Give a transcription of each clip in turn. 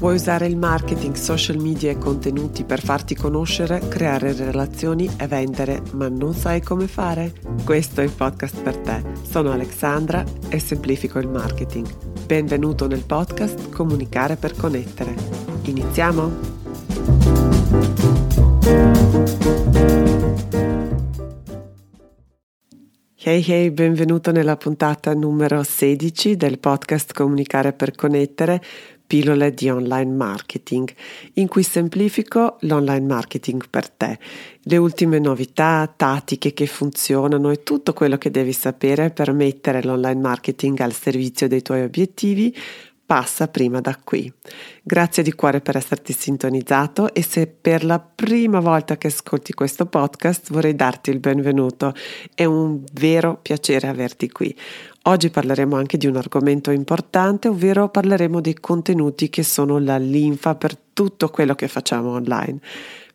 Vuoi usare il marketing, social media e contenuti per farti conoscere, creare relazioni e vendere, ma non sai come fare? Questo è il podcast per te. Sono Alexandra e semplifico il marketing. Benvenuto nel podcast Comunicare per connettere. Iniziamo? Hey hey, benvenuto nella puntata numero 16 del podcast Comunicare per connettere pillole di online marketing, in cui semplifico l'online marketing per te, le ultime novità, tattiche che funzionano e tutto quello che devi sapere per mettere l'online marketing al servizio dei tuoi obiettivi passa prima da qui. Grazie di cuore per esserti sintonizzato e se per la prima volta che ascolti questo podcast vorrei darti il benvenuto. È un vero piacere averti qui. Oggi parleremo anche di un argomento importante, ovvero parleremo dei contenuti che sono la linfa per tutto quello che facciamo online.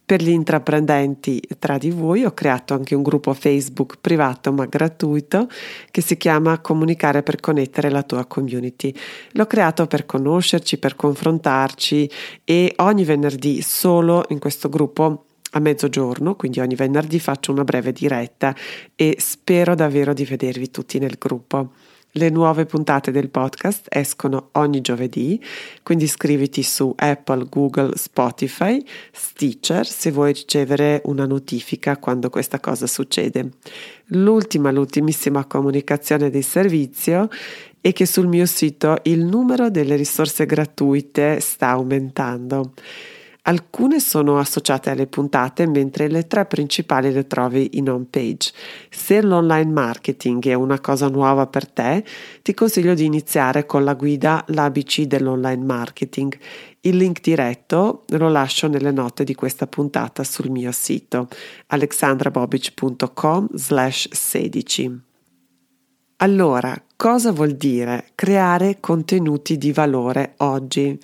Per gli intraprendenti tra di voi ho creato anche un gruppo Facebook privato ma gratuito che si chiama Comunicare per connettere la tua community. L'ho creato per conoscerci, per confrontarci e ogni venerdì solo in questo gruppo a mezzogiorno, quindi ogni venerdì faccio una breve diretta e spero davvero di vedervi tutti nel gruppo. Le nuove puntate del podcast escono ogni giovedì, quindi iscriviti su Apple, Google, Spotify, Stitcher se vuoi ricevere una notifica quando questa cosa succede. L'ultima, l'ultimissima comunicazione di servizio è che sul mio sito il numero delle risorse gratuite sta aumentando. Alcune sono associate alle puntate, mentre le tre principali le trovi in home page. Se l'online marketing è una cosa nuova per te, ti consiglio di iniziare con la guida L'ABC dell'online marketing. Il link diretto lo lascio nelle note di questa puntata sul mio sito alexandrabobic.com slash 16. Allora, cosa vuol dire creare contenuti di valore oggi?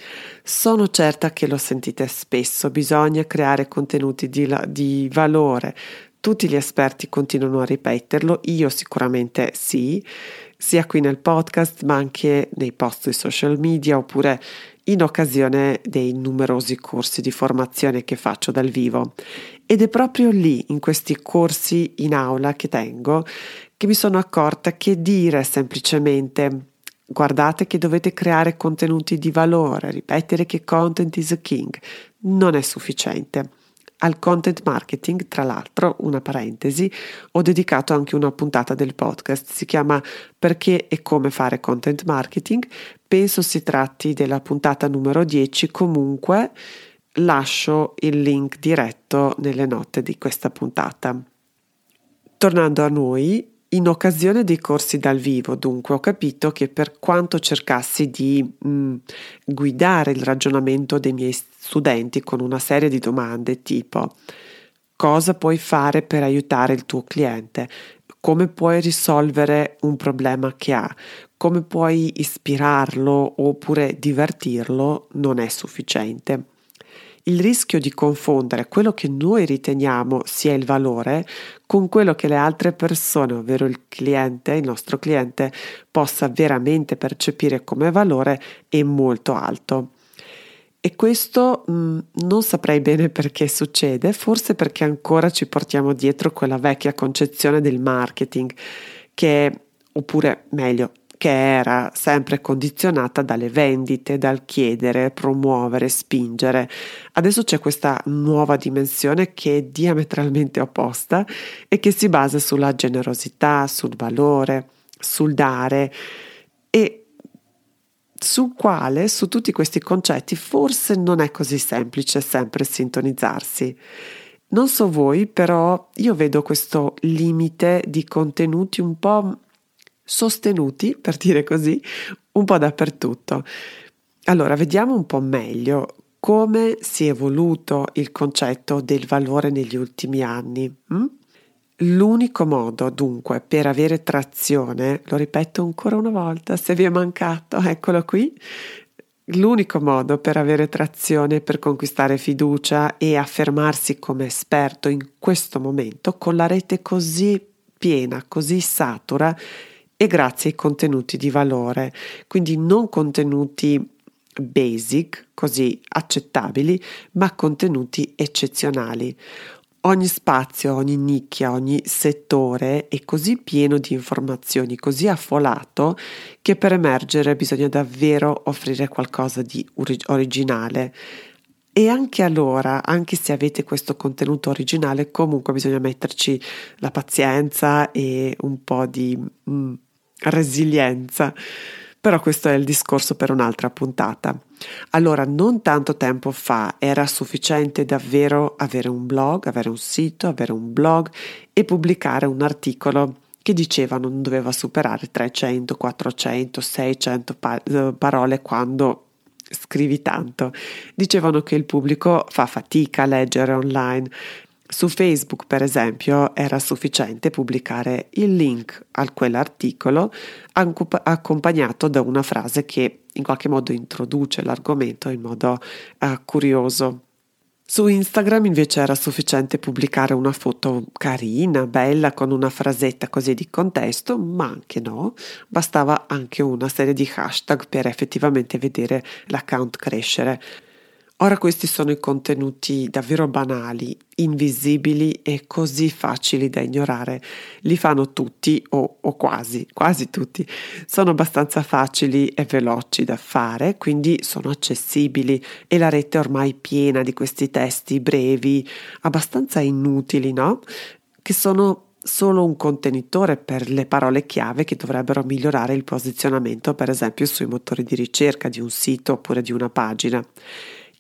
Sono certa che lo sentite spesso, bisogna creare contenuti di, di valore. Tutti gli esperti continuano a ripeterlo, io sicuramente sì, sia qui nel podcast ma anche nei post sui social media oppure in occasione dei numerosi corsi di formazione che faccio dal vivo. Ed è proprio lì, in questi corsi in aula che tengo, che mi sono accorta che dire semplicemente guardate che dovete creare contenuti di valore, ripetere che content is king, non è sufficiente. Al content marketing, tra l'altro, una parentesi, ho dedicato anche una puntata del podcast, si chiama Perché e come fare content marketing. Penso si tratti della puntata numero 10, comunque lascio il link diretto nelle note di questa puntata. Tornando a noi, in occasione dei corsi dal vivo, dunque, ho capito che per quanto cercassi di mh, mm, guidare il ragionamento dei miei studenti con una serie di domande tipo cosa puoi fare per aiutare il tuo cliente, come puoi risolvere un problema che ha, come puoi ispirarlo oppure divertirlo, non è sufficiente il rischio di confondere quello che noi riteniamo sia il valore con quello che le altre persone, ovvero il cliente, il nostro cliente, possa veramente percepire come valore è molto alto. E questo mh, mm, non saprei bene perché succede, forse perché ancora ci portiamo dietro quella vecchia concezione del marketing che, oppure meglio, che era sempre condizionata dalle vendite, dal chiedere, promuovere, spingere. Adesso c'è questa nuova dimensione che è diametralmente opposta e che si basa sulla generosità, sul valore, sul dare e sul quale, su tutti questi concetti, forse non è così semplice sempre sintonizzarsi. Non so voi, però io vedo questo limite di contenuti un po' sostenuti, per dire così, un po' dappertutto. Allora, vediamo un po' meglio come si è evoluto il concetto del valore negli ultimi anni. Hm? L'unico modo dunque per avere trazione, lo ripeto ancora una volta, se vi è mancato, eccolo qui, l'unico modo per avere trazione, per conquistare fiducia e affermarsi come esperto in questo momento con la rete così piena, così satura, e grazie ai contenuti di valore, quindi non contenuti basic, così accettabili, ma contenuti eccezionali. Ogni spazio, ogni nicchia, ogni settore è così pieno di informazioni, così affolato, che per emergere bisogna davvero offrire qualcosa di originale. E anche allora, anche se avete questo contenuto originale, comunque bisogna metterci la pazienza e un po' di mm, resilienza. Però questo è il discorso per un'altra puntata. Allora, non tanto tempo fa era sufficiente davvero avere un blog, avere un sito, avere un blog e pubblicare un articolo che diceva non doveva superare 300, 400, 600 pa- eh, parole quando scrivi tanto. Dicevano che il pubblico fa fatica a leggere online. Su Facebook, per esempio, era sufficiente pubblicare il link a quell'articolo accompagnato da una frase che in qualche modo introduce l'argomento in modo uh, curioso. Su Instagram invece era sufficiente pubblicare una foto carina, bella, con una frasetta così di contesto, ma anche no, bastava anche una serie di hashtag per effettivamente vedere l'account crescere. Ora questi sono i contenuti davvero banali, invisibili e così facili da ignorare. Li fanno tutti o, o, quasi, quasi tutti. Sono abbastanza facili e veloci da fare, quindi sono accessibili e la rete è ormai piena di questi testi brevi, abbastanza inutili, no? Che sono solo un contenitore per le parole chiave che dovrebbero migliorare il posizionamento, per esempio sui motori di ricerca di un sito oppure di una pagina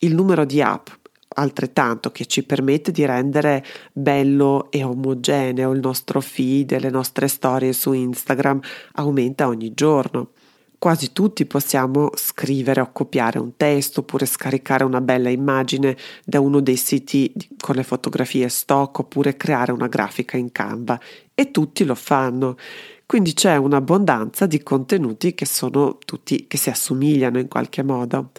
il numero di app altrettanto che ci permette di rendere bello e omogeneo il nostro feed e le nostre storie su Instagram aumenta ogni giorno. Quasi tutti possiamo scrivere o copiare un testo oppure scaricare una bella immagine da uno dei siti con le fotografie stock oppure creare una grafica in Canva e tutti lo fanno. Quindi c'è un'abbondanza di contenuti che sono tutti che si assomigliano in qualche modo.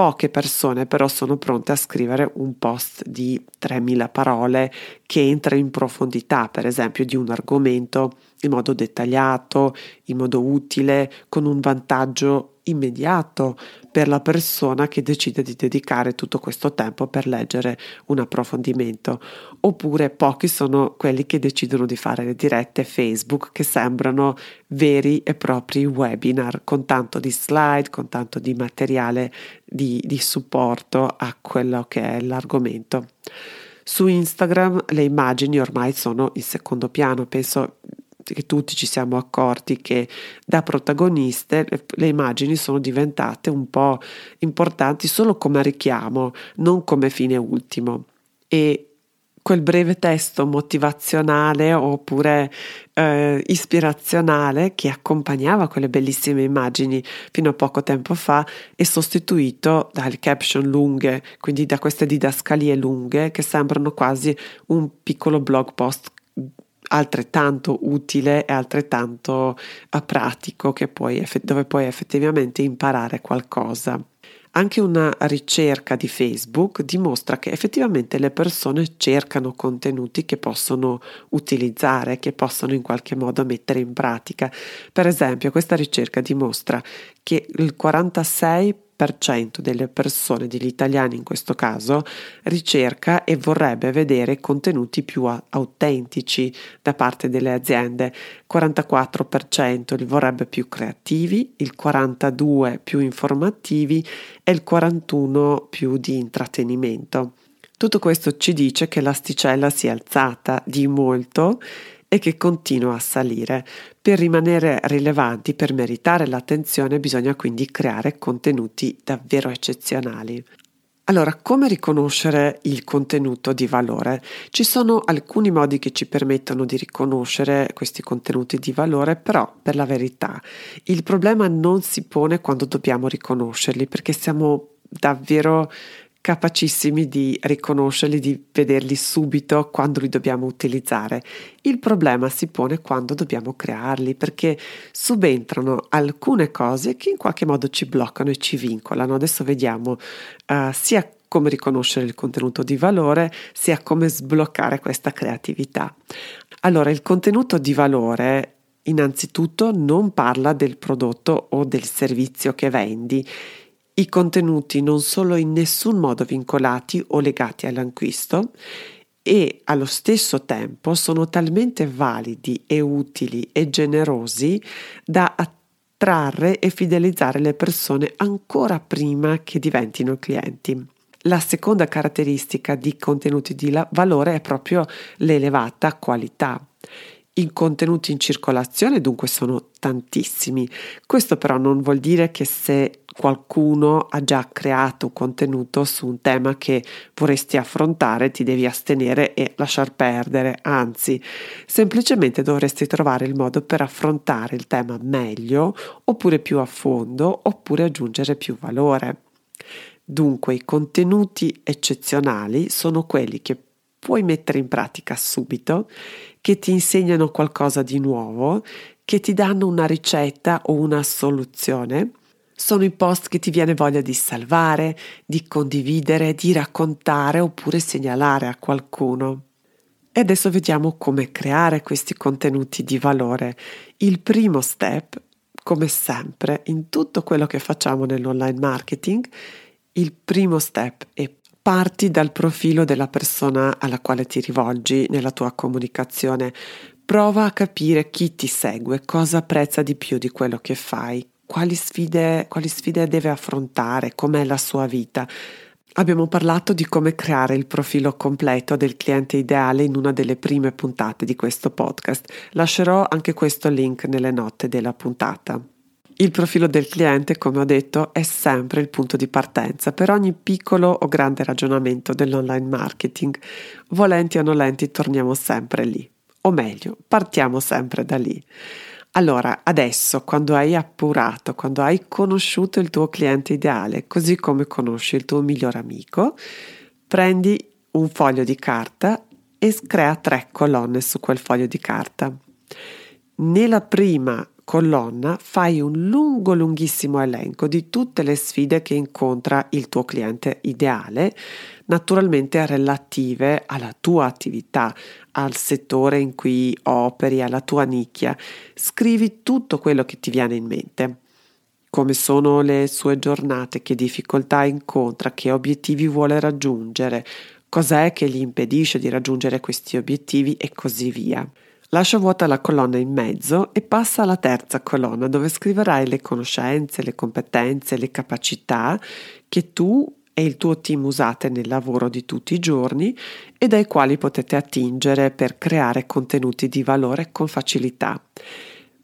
Poche persone però sono pronte a scrivere un post di 3000 parole che entra in profondità, per esempio, di un argomento in modo dettagliato, in modo utile, con un vantaggio immediato per la persona che decide di dedicare tutto questo tempo per leggere un approfondimento. Oppure pochi sono quelli che decidono di fare le dirette Facebook che sembrano veri e propri webinar con tanto di slide, con tanto di materiale di, di supporto a quello che è l'argomento. Su Instagram le immagini ormai sono in secondo piano, penso che tutti ci siamo accorti che da protagoniste le, le immagini sono diventate un po' importanti solo come richiamo, non come fine ultimo. E quel breve testo motivazionale oppure eh, ispirazionale che accompagnava quelle bellissime immagini fino a poco tempo fa è sostituito dalle caption lunghe, quindi da queste didascalie lunghe che sembrano quasi un piccolo blog post altrettanto utile e altrettanto uh, pratico puoi, dove puoi effettivamente imparare qualcosa. Anche una ricerca di Facebook dimostra che effettivamente le persone cercano contenuti che possono utilizzare, che possono in qualche modo mettere in pratica. Per esempio, questa ricerca dimostra che il 46% delle persone, degli italiani in questo caso, ricerca e vorrebbe vedere contenuti più autentici da parte delle aziende. 44% li vorrebbe più creativi, il 42% più informativi e il 41% più di intrattenimento. Tutto questo ci dice che l'asticella si è alzata di molto e che continua a salire. Per rimanere rilevanti, per meritare l'attenzione, bisogna quindi creare contenuti davvero eccezionali. Allora, come riconoscere il contenuto di valore? Ci sono alcuni modi che ci permettono di riconoscere questi contenuti di valore, però per la verità il problema non si pone quando dobbiamo riconoscerli, perché siamo davvero capacissimi di riconoscerli, di vederli subito quando li dobbiamo utilizzare. Il problema si pone quando dobbiamo crearli perché subentrano alcune cose che in qualche modo ci bloccano e ci vincolano. Adesso vediamo uh, sia come riconoscere il contenuto di valore, sia come sbloccare questa creatività. Allora, il contenuto di valore innanzitutto non parla del prodotto o del servizio che vendi I contenuti non sono in nessun modo vincolati o legati all'acquisto e allo stesso tempo sono talmente validi e utili e generosi da attrarre e fidelizzare le persone ancora prima che diventino clienti. La seconda caratteristica di contenuti di valore è proprio l'elevata qualità. I contenuti in circolazione dunque sono tantissimi. Questo però non vuol dire che se qualcuno ha già creato contenuto su un tema che vorresti affrontare ti devi astenere e lasciar perdere, anzi, semplicemente dovresti trovare il modo per affrontare il tema meglio oppure più a fondo oppure aggiungere più valore. Dunque i contenuti eccezionali sono quelli che puoi mettere in pratica subito, che ti insegnano qualcosa di nuovo, che ti danno una ricetta o una soluzione. Sono i post che ti viene voglia di salvare, di condividere, di raccontare oppure segnalare a qualcuno. E adesso vediamo come creare questi contenuti di valore. Il primo step, come sempre, in tutto quello che facciamo nell'online marketing, il primo step è Parti dal profilo della persona alla quale ti rivolgi nella tua comunicazione. Prova a capire chi ti segue, cosa apprezza di più di quello che fai, quali sfide, quali sfide deve affrontare, com'è la sua vita. Abbiamo parlato di come creare il profilo completo del cliente ideale in una delle prime puntate di questo podcast. Lascerò anche questo link nelle note della puntata. Il profilo del cliente, come ho detto, è sempre il punto di partenza per ogni piccolo o grande ragionamento dell'online marketing. Volenti o nolenti, torniamo sempre lì. O meglio, partiamo sempre da lì. Allora, adesso, quando hai appurato, quando hai conosciuto il tuo cliente ideale, così come conosci il tuo miglior amico, prendi un foglio di carta e crea tre colonne su quel foglio di carta. Nella prima colonna fai un lungo lunghissimo elenco di tutte le sfide che incontra il tuo cliente ideale, naturalmente relative alla tua attività, al settore in cui operi, alla tua nicchia. Scrivi tutto quello che ti viene in mente. Come sono le sue giornate, che difficoltà incontra, che obiettivi vuole raggiungere, cos'è che gli impedisce di raggiungere questi obiettivi e così via. Lascia vuota la colonna in mezzo e passa alla terza colonna dove scriverai le conoscenze, le competenze, le capacità che tu e il tuo team usate nel lavoro di tutti i giorni e dai quali potete attingere per creare contenuti di valore con facilità.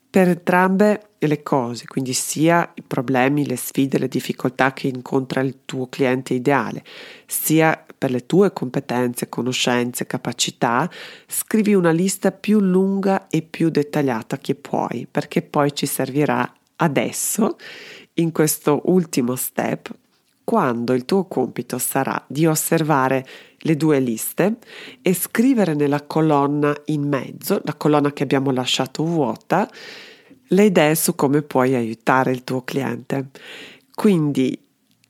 Per entrambe le cose, quindi sia i problemi, le sfide, le difficoltà che incontra il tuo cliente ideale, sia per le tue competenze, conoscenze, capacità, scrivi una lista più lunga e più dettagliata che puoi, perché poi ci servirà adesso, in questo ultimo step, quando il tuo compito sarà di osservare le due liste e scrivere nella colonna in mezzo, la colonna che abbiamo lasciato vuota, le idee su come puoi aiutare il tuo cliente. Quindi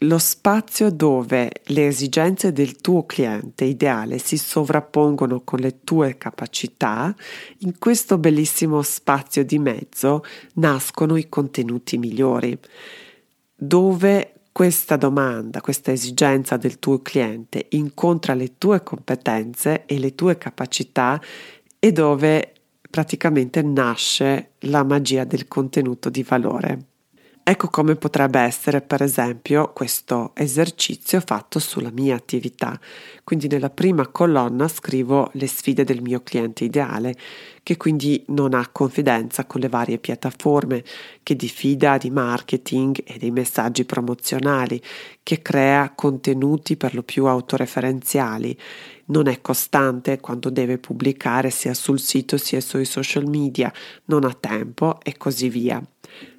lo spazio dove le esigenze del tuo cliente ideale si sovrappongono con le tue capacità, in questo bellissimo spazio di mezzo nascono i contenuti migliori. Dove questa domanda, questa esigenza del tuo cliente incontra le tue competenze e le tue capacità e dove praticamente nasce la magia del contenuto di valore. Ecco come potrebbe essere per esempio questo esercizio fatto sulla mia attività. Quindi nella prima colonna scrivo le sfide del mio cliente ideale, che quindi non ha confidenza con le varie piattaforme, che diffida di marketing e dei messaggi promozionali, che crea contenuti per lo più autoreferenziali, non è costante quando deve pubblicare sia sul sito sia sui social media, non ha tempo e così via.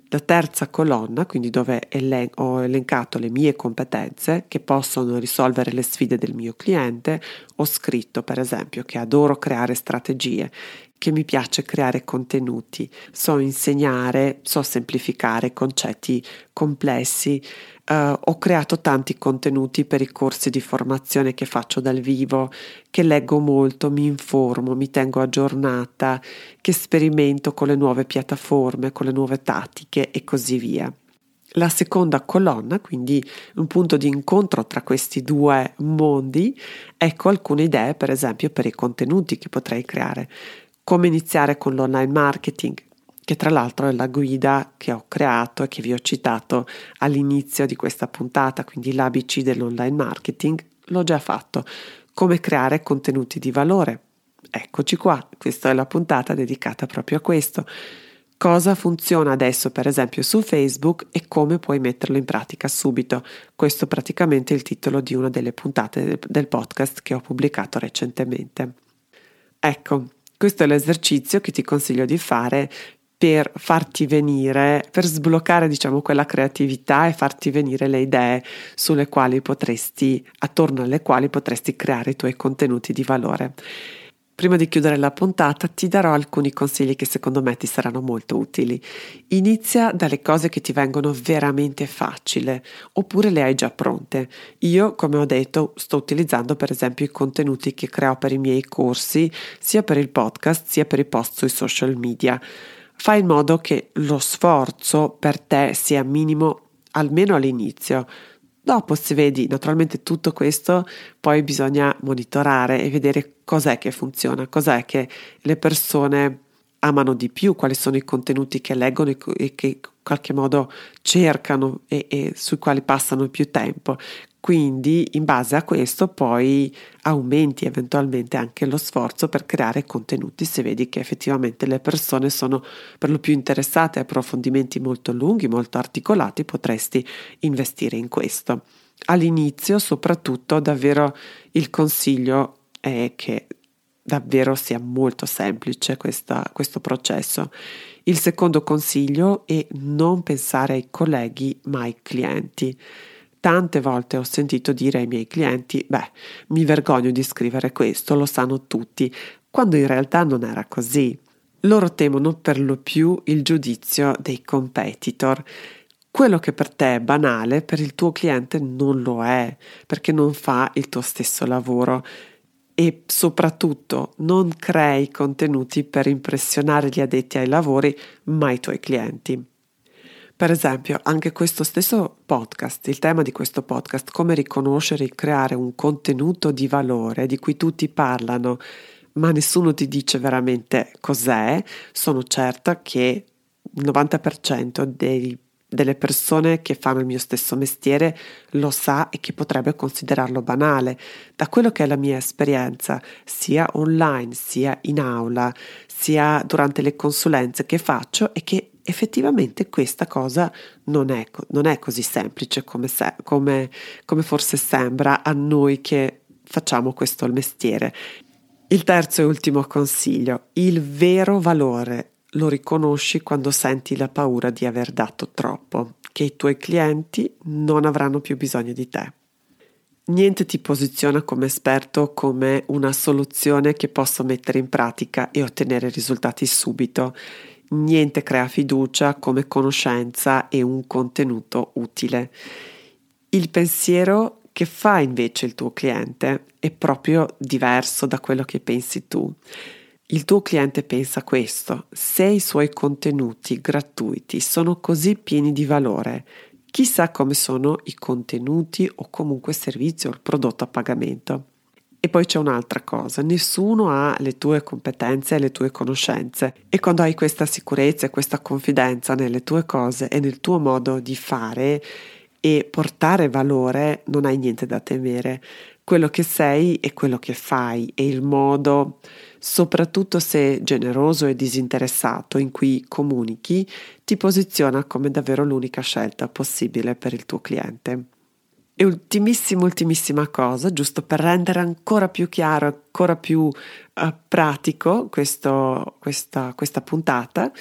La terza colonna, quindi dove elen- ho elencato le mie competenze che possono risolvere le sfide del mio cliente, ho scritto per esempio che adoro creare strategie, che mi piace creare contenuti, so insegnare, so semplificare concetti complessi, Uh, ho creato tanti contenuti per i corsi di formazione che faccio dal vivo, che leggo molto, mi informo, mi tengo aggiornata, che sperimento con le nuove piattaforme, con le nuove tattiche e così via. La seconda colonna, quindi un punto di incontro tra questi due mondi, ecco alcune idee, per esempio, per i contenuti che potrei creare. Come iniziare con l'online marketing, che tra l'altro è la guida che ho creato e che vi ho citato all'inizio di questa puntata, quindi l'ABC dell'online marketing, l'ho già fatto. Come creare contenuti di valore. Eccoci qua, questa è la puntata dedicata proprio a questo cosa funziona adesso per esempio su Facebook e come puoi metterlo in pratica subito. Questo praticamente è il titolo di una delle puntate del podcast che ho pubblicato recentemente. Ecco, questo è l'esercizio che ti consiglio di fare per farti venire, per sbloccare diciamo quella creatività e farti venire le idee sulle quali potresti, attorno alle quali potresti creare i tuoi contenuti di valore. Prima di chiudere la puntata ti darò alcuni consigli che secondo me ti saranno molto utili. Inizia dalle cose che ti vengono veramente facile oppure le hai già pronte. Io, come ho detto, sto utilizzando per esempio i contenuti che creo per i miei corsi, sia per il podcast sia per i post sui social media. Fai in modo che lo sforzo per te sia minimo almeno all'inizio. Dopo, se vedi naturalmente tutto questo, poi bisogna monitorare e vedere cos'è che funziona, cos'è che le persone amano di più, quali sono i contenuti che leggono e che in qualche modo cercano e, e sui quali passano più tempo. Quindi in base a questo poi aumenti eventualmente anche lo sforzo per creare contenuti se vedi che effettivamente le persone sono per lo più interessate a approfondimenti molto lunghi, molto articolati, potresti investire in questo. All'inizio soprattutto davvero il consiglio è che davvero sia molto semplice questa, questo processo. Il secondo consiglio è non pensare ai colleghi ma ai clienti. Tante volte ho sentito dire ai miei clienti, beh, mi vergogno di scrivere questo, lo sanno tutti, quando in realtà non era così. Loro temono per lo più il giudizio dei competitor. Quello che per te è banale, per il tuo cliente non lo è, perché non fa il tuo stesso lavoro e soprattutto non crei contenuti per impressionare gli addetti ai lavori, ma i tuoi clienti. Per esempio, anche questo stesso podcast, il tema di questo podcast, come riconoscere e creare un contenuto di valore di cui tutti parlano, ma nessuno ti dice veramente cos'è, sono certa che il 90% dei delle persone che fanno il mio stesso mestiere lo sa e che potrebbe considerarlo banale. Da quello che è la mia esperienza, sia online, sia in aula, sia durante le consulenze che faccio, è che effettivamente questa cosa non è, non è così semplice come, se, come, come forse sembra a noi che facciamo questo mestiere. Il terzo e ultimo consiglio, il vero valore lo riconosci quando senti la paura di aver dato troppo, che i tuoi clienti non avranno più bisogno di te. Niente ti posiziona come esperto come una soluzione che posso mettere in pratica e ottenere risultati subito. Niente crea fiducia come conoscenza e un contenuto utile. Il pensiero che fa invece il tuo cliente è proprio diverso da quello che pensi tu. Il tuo cliente pensa questo, se i suoi contenuti gratuiti sono così pieni di valore, chissà come sono i contenuti o comunque servizio o il prodotto a pagamento. E poi c'è un'altra cosa, nessuno ha le tue competenze e le tue conoscenze e quando hai questa sicurezza e questa confidenza nelle tue cose e nel tuo modo di fare e portare valore non hai niente da temere. Quello che sei e quello che fai e il modo soprattutto se generoso e disinteressato in cui comunichi, ti posiziona come davvero l'unica scelta possibile per il tuo cliente. E ultimissima, ultimissima cosa, giusto per rendere ancora più chiaro, ancora più uh, pratico questo, questa, questa puntata,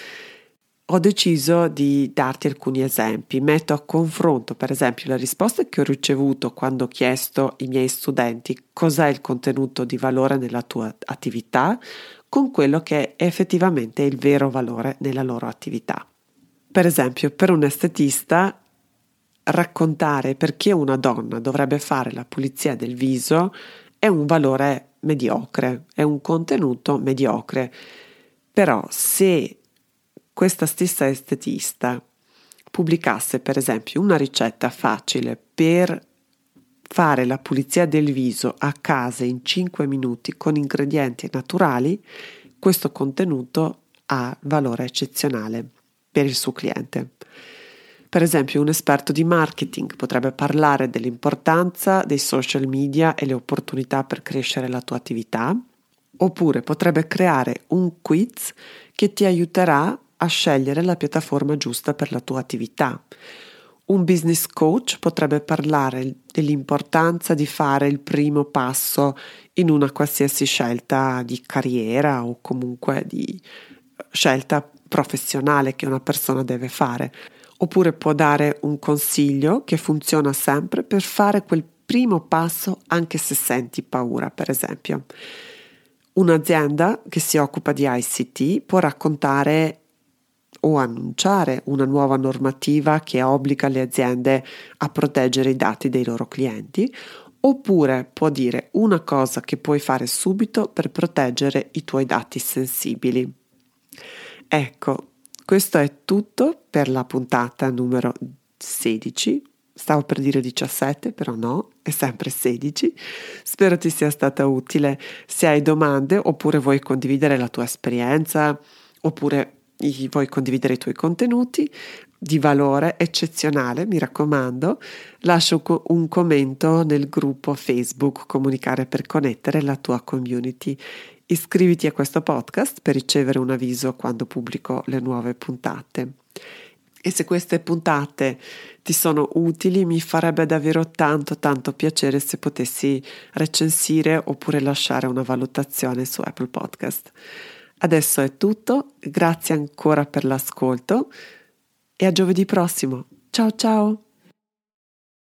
ho deciso di darti alcuni esempi. Metto a confronto, per esempio, le risposte che ho ricevuto quando ho chiesto ai miei studenti cos'è il contenuto di valore nella tua attività con quello che è effettivamente il vero valore nella loro attività. Per esempio, per un estetista, raccontare perché una donna dovrebbe fare la pulizia del viso è un valore mediocre, è un contenuto mediocre. Però se questa stessa estetista pubblicasse per esempio una ricetta facile per fare la pulizia del viso a casa in 5 minuti con ingredienti naturali, questo contenuto ha valore eccezionale per il suo cliente. Per esempio, un esperto di marketing potrebbe parlare dell'importanza dei social media e le opportunità per crescere la tua attività, oppure potrebbe creare un quiz che ti aiuterà a scegliere la piattaforma giusta per la tua attività. Un business coach potrebbe parlare dell'importanza di fare il primo passo in una qualsiasi scelta di carriera o comunque di scelta professionale che una persona deve fare. Oppure può dare un consiglio che funziona sempre per fare quel primo passo anche se senti paura, per esempio. Un'azienda che si occupa di ICT può raccontare o annunciare una nuova normativa che obbliga le aziende a proteggere i dati dei loro clienti, oppure può dire una cosa che puoi fare subito per proteggere i tuoi dati sensibili. Ecco, questo è tutto per la puntata numero 16. Stavo per dire 17, però no, è sempre 16. Spero ti sia stata utile. Se hai domande oppure vuoi condividere la tua esperienza, oppure vuoi condividere i tuoi contenuti di valore eccezionale, mi raccomando, lascia un commento nel gruppo Facebook Comunicare per connettere la tua community. Iscriviti a questo podcast per ricevere un avviso quando pubblico le nuove puntate. E se queste puntate ti sono utili, mi farebbe davvero tanto tanto piacere se potessi recensire oppure lasciare una valutazione su Apple Podcast. Adesso è tutto, grazie ancora per l'ascolto e a giovedì prossimo. Ciao ciao!